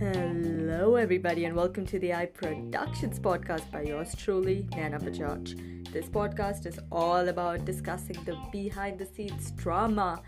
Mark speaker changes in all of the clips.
Speaker 1: Hello, everybody, and welcome to the Eye Productions podcast by yours truly, Nana Bajaj. This podcast is all about discussing the behind the scenes drama,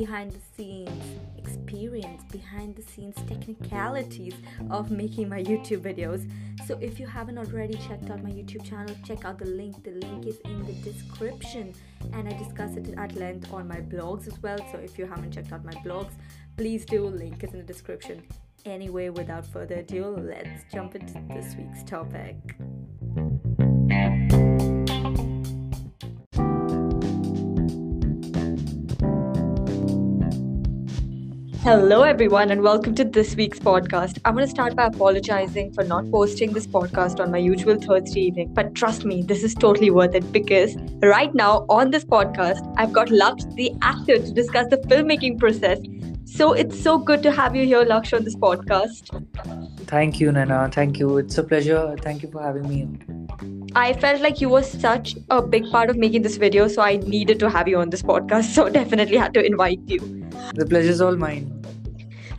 Speaker 1: behind the scenes experience, behind the scenes technicalities of making my YouTube videos. So, if you haven't already checked out my YouTube channel, check out the link. The link is in the description, and I discuss it at length on my blogs as well. So, if you haven't checked out my blogs, please do. Link is in the description. Anyway, without further ado, let's jump into this week's topic. Hello, everyone, and welcome to this week's podcast. I'm going to start by apologizing for not posting this podcast on my usual Thursday evening. But trust me, this is totally worth it because right now on this podcast, I've got Laksh, the actor, to discuss the filmmaking process. So it's so good to have you here, Laksh, on this podcast.
Speaker 2: Thank you, Nana. Thank you. It's a pleasure. Thank you for having me.
Speaker 1: I felt like you were such a big part of making this video, so I needed to have you on this podcast. So definitely had to invite you.
Speaker 2: The pleasure's all mine.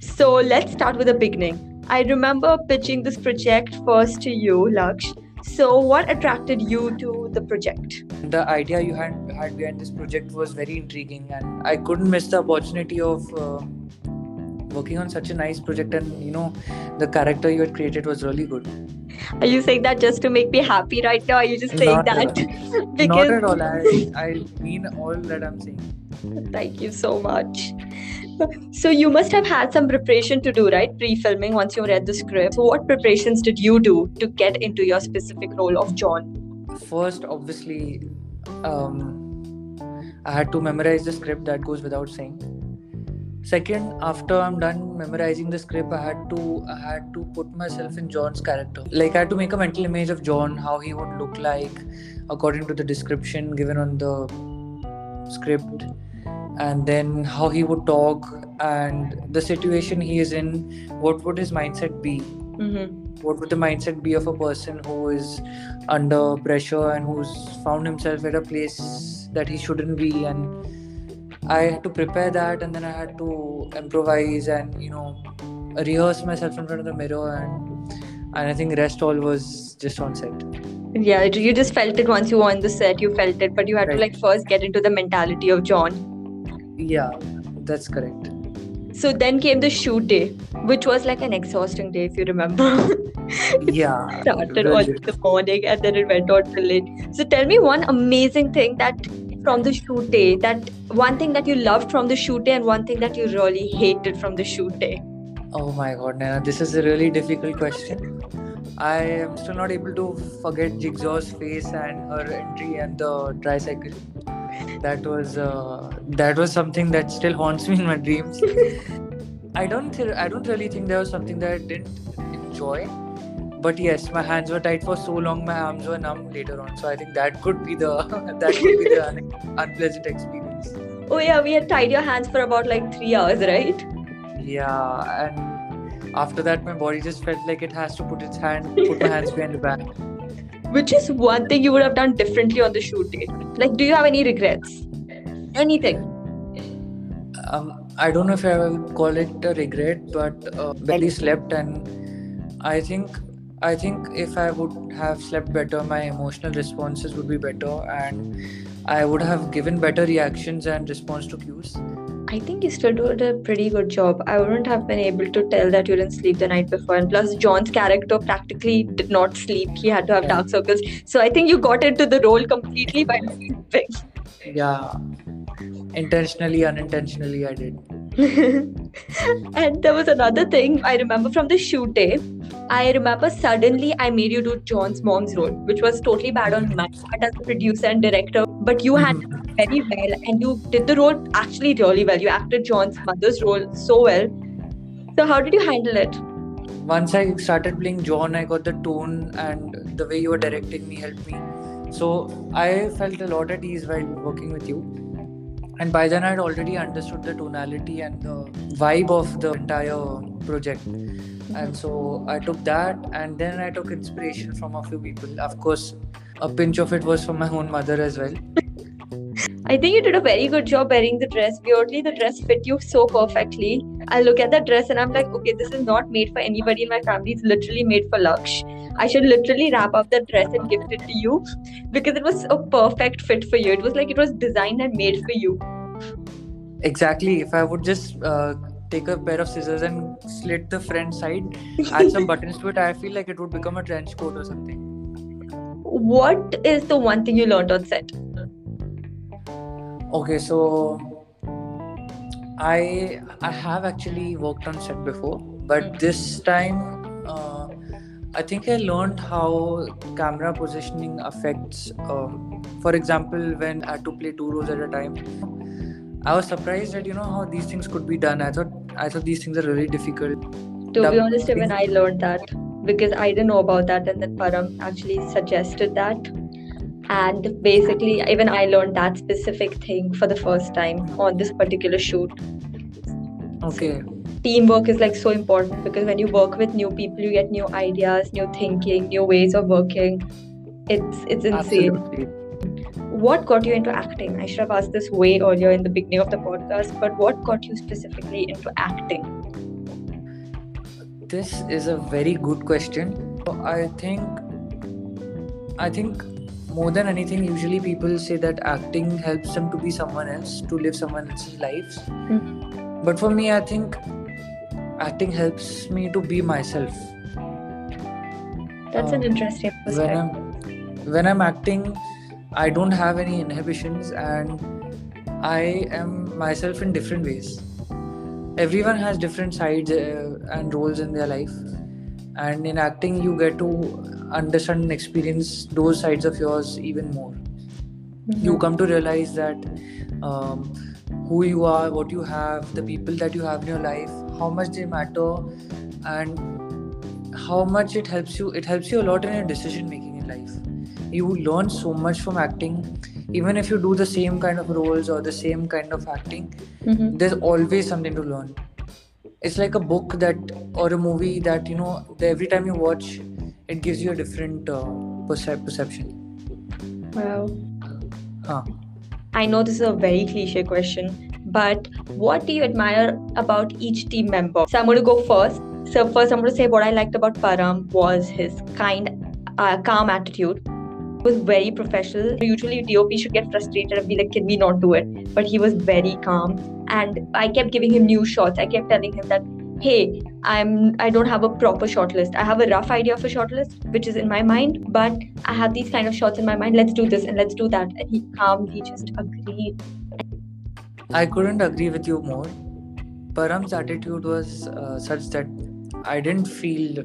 Speaker 1: So let's start with the beginning. I remember pitching this project first to you, Laksh. So what attracted you to the project?
Speaker 2: The idea you had had behind this project was very intriguing, and I couldn't miss the opportunity of uh, working on such a nice project. And you know, the character you had created was really good.
Speaker 1: Are you saying that just to make me happy right now? Are you just saying
Speaker 2: Not
Speaker 1: that
Speaker 2: at
Speaker 1: because
Speaker 2: Not at all. I, I mean all that I'm saying.
Speaker 1: Thank you so much. So you must have had some preparation to do, right? Pre-filming once you read the script. So what preparations did you do to get into your specific role of John?
Speaker 2: First, obviously, um, I had to memorize the script. That goes without saying. Second, after I'm done memorizing the script, I had to I had to put myself in John's character. Like I had to make a mental image of John, how he would look like, according to the description given on the script, and then how he would talk and the situation he is in. What would his mindset be?
Speaker 1: Mm-hmm.
Speaker 2: what would the mindset be of a person who is under pressure and who's found himself at a place that he shouldn't be and i had to prepare that and then i had to improvise and you know rehearse myself in front of the mirror and and i think rest all was just on set
Speaker 1: Yeah, you just felt it once you were on the set. You felt it, but you had to like first get into the mentality of John.
Speaker 2: Yeah that's correct
Speaker 1: So then came the shoot day, which was like an exhausting day, if you remember.
Speaker 2: yeah
Speaker 1: started on the morning and then it went on till late. So tell me one amazing thing that from the shoot day, that one thing that you loved from the shoot day and one thing that you really hated from the shoot day.
Speaker 2: Oh my god, Nana, this is a really difficult question. I am still not able to forget Jigsaw's face and her entry and the tricycle. That was uh, that was something that still haunts me in my dreams. I don't th- I don't really think there was something that I didn't enjoy. But yes, my hands were tied for so long, my arms were numb later on. So I think that could be the that could be the un- unpleasant experience.
Speaker 1: Oh yeah, we had tied your hands for about like three hours, right?
Speaker 2: Yeah, and after that, my body just felt like it has to put its hand, put my hands behind the back.
Speaker 1: Which is one thing you would have done differently on the shoot day. Like, do you have any regrets? Anything?
Speaker 2: Um, I don't know if I would call it a regret, but uh, barely slept, and I think I think if I would have slept better, my emotional responses would be better, and I would have given better reactions and response to cues.
Speaker 1: I think you still did a pretty good job. I wouldn't have been able to tell that you didn't sleep the night before. And plus, John's character practically did not sleep. He had to have dark circles. So I think you got into the role completely by sleeping.
Speaker 2: Yeah, intentionally, unintentionally, I did.
Speaker 1: and there was another thing I remember from the shoot day. I remember suddenly I made you do John's mom's role, which was totally bad on my part as a producer and director. But you handled it mm-hmm. very well and you did the role actually really well. You acted John's mother's role so well. So, how did you handle it?
Speaker 2: once I started playing John, I got the tone and the way you were directing me helped me. So I felt a lot at ease while working with you. And by then, I had already understood the tonality and the vibe of the entire project. And so I took that, and then I took inspiration from a few people. Of course, a pinch of it was from my own mother as well.
Speaker 1: I think you did a very good job wearing the dress. Weirdly, the dress fit you so perfectly. I look at the dress and I'm like, okay, this is not made for anybody in my family. It's literally made for Laksh. I should literally wrap up the dress and gift it to you because it was a perfect fit for you. It was like it was designed and made for you.
Speaker 2: Exactly. If I would just uh, take a pair of scissors and slit the front side, add some buttons to it, I feel like it would become a trench coat or something.
Speaker 1: What is the one thing you learned on set?
Speaker 2: Okay, so I I have actually worked on set before, but this time uh, I think I learned how camera positioning affects. Um, for example, when I had to play two roles at a time, I was surprised that you know how these things could be done. I thought I thought these things are really difficult.
Speaker 1: To be honest, even I learned that because I didn't know about that, and then Param actually suggested that and basically even i learned that specific thing for the first time on this particular shoot.
Speaker 2: Okay.
Speaker 1: Teamwork is like so important because when you work with new people you get new ideas new thinking new ways of working. It's it's insane. Absolutely. what got you into acting? I should have asked this way earlier in the beginning of the podcast but what got you specifically into acting?
Speaker 2: This is a very good question. I think i think more than anything, usually people say that acting helps them to be someone else, to live someone else's lives. Mm-hmm. But for me, I think acting helps me to be myself.
Speaker 1: That's um, an interesting
Speaker 2: perspective. When I'm, when I'm acting, I don't have any inhibitions and I am myself in different ways. Everyone has different sides uh, and roles in their life. And in acting, you get to understand and experience those sides of yours even more mm-hmm. you come to realize that um, who you are what you have the people that you have in your life how much they matter and how much it helps you it helps you a lot in your decision making in life you learn so much from acting even if you do the same kind of roles or the same kind of acting mm-hmm. there's always something to learn it's like a book that or a movie that you know every time you watch it gives you a different uh, percep- perception.
Speaker 1: Wow.
Speaker 2: Huh.
Speaker 1: I know this is a very cliche question, but what do you admire about each team member? So I'm going to go first. So first, I'm going to say what I liked about Param was his kind, uh, calm attitude. He was very professional. Usually, DOP should get frustrated and be like, "Can we not do it?" But he was very calm, and I kept giving him new shots. I kept telling him that hey i'm i don't have a proper shot list. I have a rough idea of a shot list which is in my mind but i have these kind of shots in my mind. Let's do this and let's do that. And he calmly just agreed.
Speaker 2: I couldn't agree with you more. Param's attitude was uh, such that i didn't feel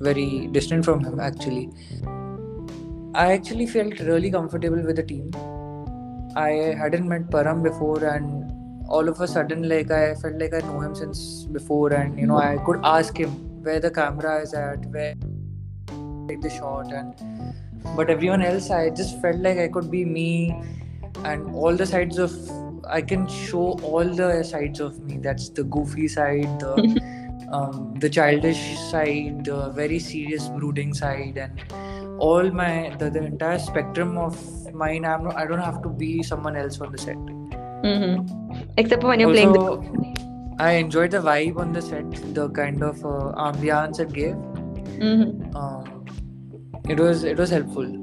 Speaker 2: very distant from him actually. I actually felt really comfortable with the team. I hadn't met param before and all of a sudden like i felt like i know him since before and you know i could ask him where the camera is at where take the shot and but everyone else i just felt like i could be me and all the sides of i can show all the sides of me. That's the goofy side the um, the childish side the very serious brooding side and all my the, the entire spectrum of mine. I'm not, i don't have to be someone else on the set
Speaker 1: mm-hmm. Except when you're also, playing
Speaker 2: the i enjoyed the vibe on the set the kind of uh, ambiance it gave.
Speaker 1: Mm-hmm.
Speaker 2: um, it was it was helpful.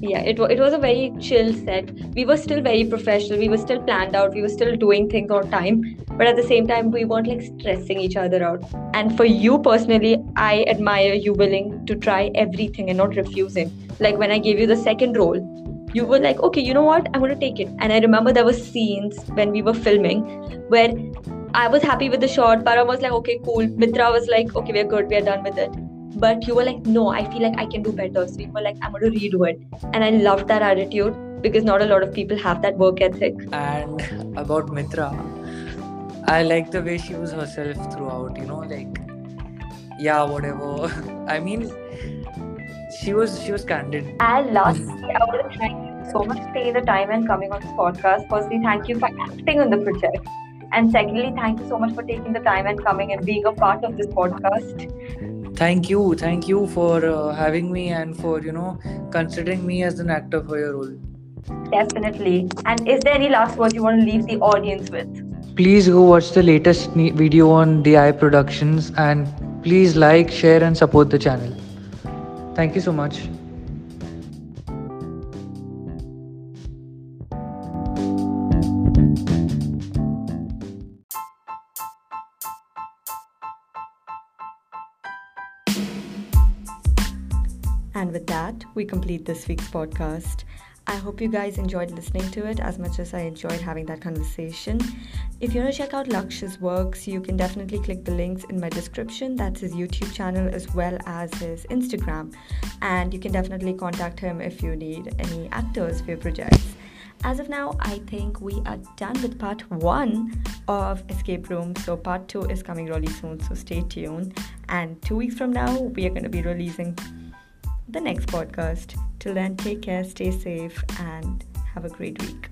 Speaker 1: Yeah it, it was a very chill set. We were still very professional. We were still planned out. We were still doing things on time. But at the same time we weren't like stressing each other out. And for you personally i admire you willing to try everything and not refusing like when i gave you the second role you were like, okay, you know what? I'm going to take it. And I remember there were scenes when we were filming where I was happy with the shot. Param was like, okay, cool. Mitra was like, okay, we're good. We're done with it. But you were like, no, I feel like I can do better. So you were like, I'm going to redo it. And I loved that attitude because not a lot of people have that work ethic.
Speaker 2: And about Mitra, I like the way she was herself throughout, you know, like, yeah, whatever. I mean, she was she was candid.
Speaker 1: And lastly, I want to thank you so much for taking the time and coming on this podcast. Firstly, thank you for acting on the project. And secondly, thank you so much for taking the time and coming and being a part of this podcast.
Speaker 2: Thank you, thank you for uh, having me and for you know considering me as an actor for your role.
Speaker 1: Definitely. And is there any last words you want to leave the audience with?
Speaker 2: Please go watch the latest video on The Eye Productions and please like, share, and support the channel. Thank you so much.
Speaker 1: And with that, we complete this week's podcast. I hope you guys enjoyed listening to it as much as I enjoyed having that conversation. If you want to check out Laksh's works, you can definitely click the links in my description. That's his YouTube channel as well as his Instagram. And you can definitely contact him if you need any actors for your projects. As of now, I think we are done with part one of Escape Room. So, part two is coming really soon, so stay tuned. And two weeks from now, we are going to be releasing the next podcast. Till then, take care, stay safe, and have a great week.